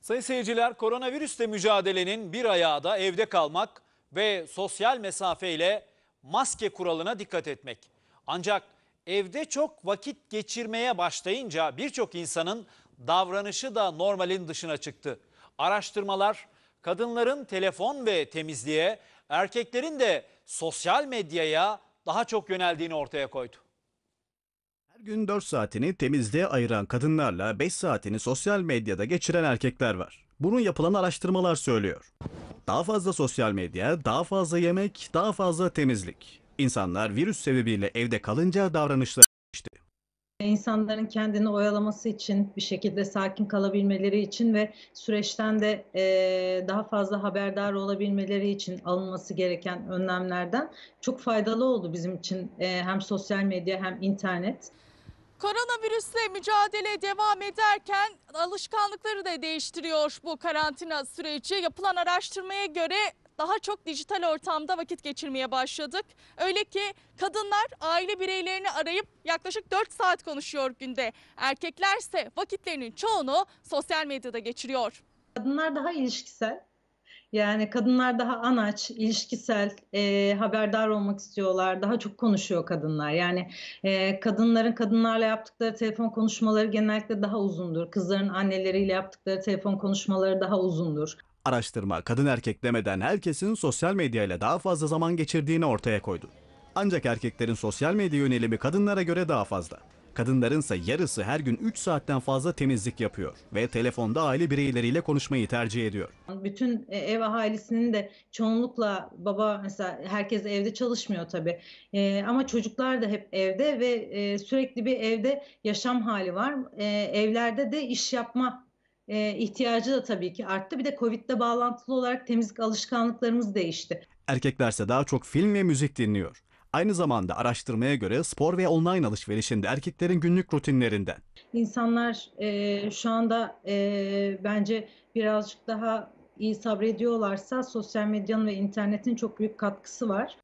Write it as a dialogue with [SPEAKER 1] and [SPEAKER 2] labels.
[SPEAKER 1] Sayın seyirciler koronavirüsle mücadelenin bir ayağı da evde kalmak ve sosyal mesafeyle maske kuralına dikkat etmek. Ancak evde çok vakit geçirmeye başlayınca birçok insanın davranışı da normalin dışına çıktı. Araştırmalar kadınların telefon ve temizliğe, erkeklerin de sosyal medyaya daha çok yöneldiğini ortaya koydu.
[SPEAKER 2] Gün 4 saatini temizliğe ayıran kadınlarla 5 saatini sosyal medyada geçiren erkekler var. Bunu yapılan araştırmalar söylüyor. Daha fazla sosyal medya, daha fazla yemek, daha fazla temizlik. İnsanlar virüs sebebiyle evde kalınca davranışları.
[SPEAKER 3] İnsanların kendini oyalaması için, bir şekilde sakin kalabilmeleri için ve süreçten de eee, daha fazla haberdar olabilmeleri için alınması gereken önlemlerden çok faydalı oldu bizim için eee, hem sosyal medya hem internet.
[SPEAKER 4] Koronavirüsle mücadele devam ederken alışkanlıkları da değiştiriyor bu karantina süreci. Yapılan araştırmaya göre daha çok dijital ortamda vakit geçirmeye başladık. Öyle ki kadınlar aile bireylerini arayıp yaklaşık 4 saat konuşuyor günde. Erkeklerse vakitlerinin çoğunu sosyal medyada geçiriyor.
[SPEAKER 3] Kadınlar daha ilişkisel. Yani kadınlar daha anaç, ilişkisel, eee, haberdar olmak istiyorlar. Daha çok konuşuyor kadınlar. Yani eee, kadınların kadınlarla yaptıkları telefon konuşmaları genellikle daha uzundur. Kızların anneleriyle yaptıkları telefon konuşmaları daha uzundur.
[SPEAKER 2] Araştırma kadın erkek demeden herkesin sosyal medyayla daha fazla zaman geçirdiğini ortaya koydu. Ancak erkeklerin sosyal medya yönelimi kadınlara göre daha fazla. Kadınlarınsa yarısı her gün 3 saatten fazla temizlik yapıyor ve telefonda aile bireyleriyle konuşmayı tercih ediyor.
[SPEAKER 3] Bütün e, ev ahalisinin de çoğunlukla baba mesela herkes evde çalışmıyor tabii. E, ama çocuklar da hep evde ve e, sürekli bir evde yaşam hali var. E, evlerde de iş yapma e, ihtiyacı da tabii ki arttı. Bir de Covid'le bağlantılı olarak temizlik alışkanlıklarımız değişti.
[SPEAKER 2] Erkeklerse daha çok film ve müzik dinliyor. Aynı zamanda araştırmaya göre spor ve online alışverişinde erkeklerin günlük rutinlerinden.
[SPEAKER 3] İnsanlar e, şu anda e, bence birazcık daha iyi sabrediyorlarsa sosyal medyanın ve internetin çok büyük katkısı var.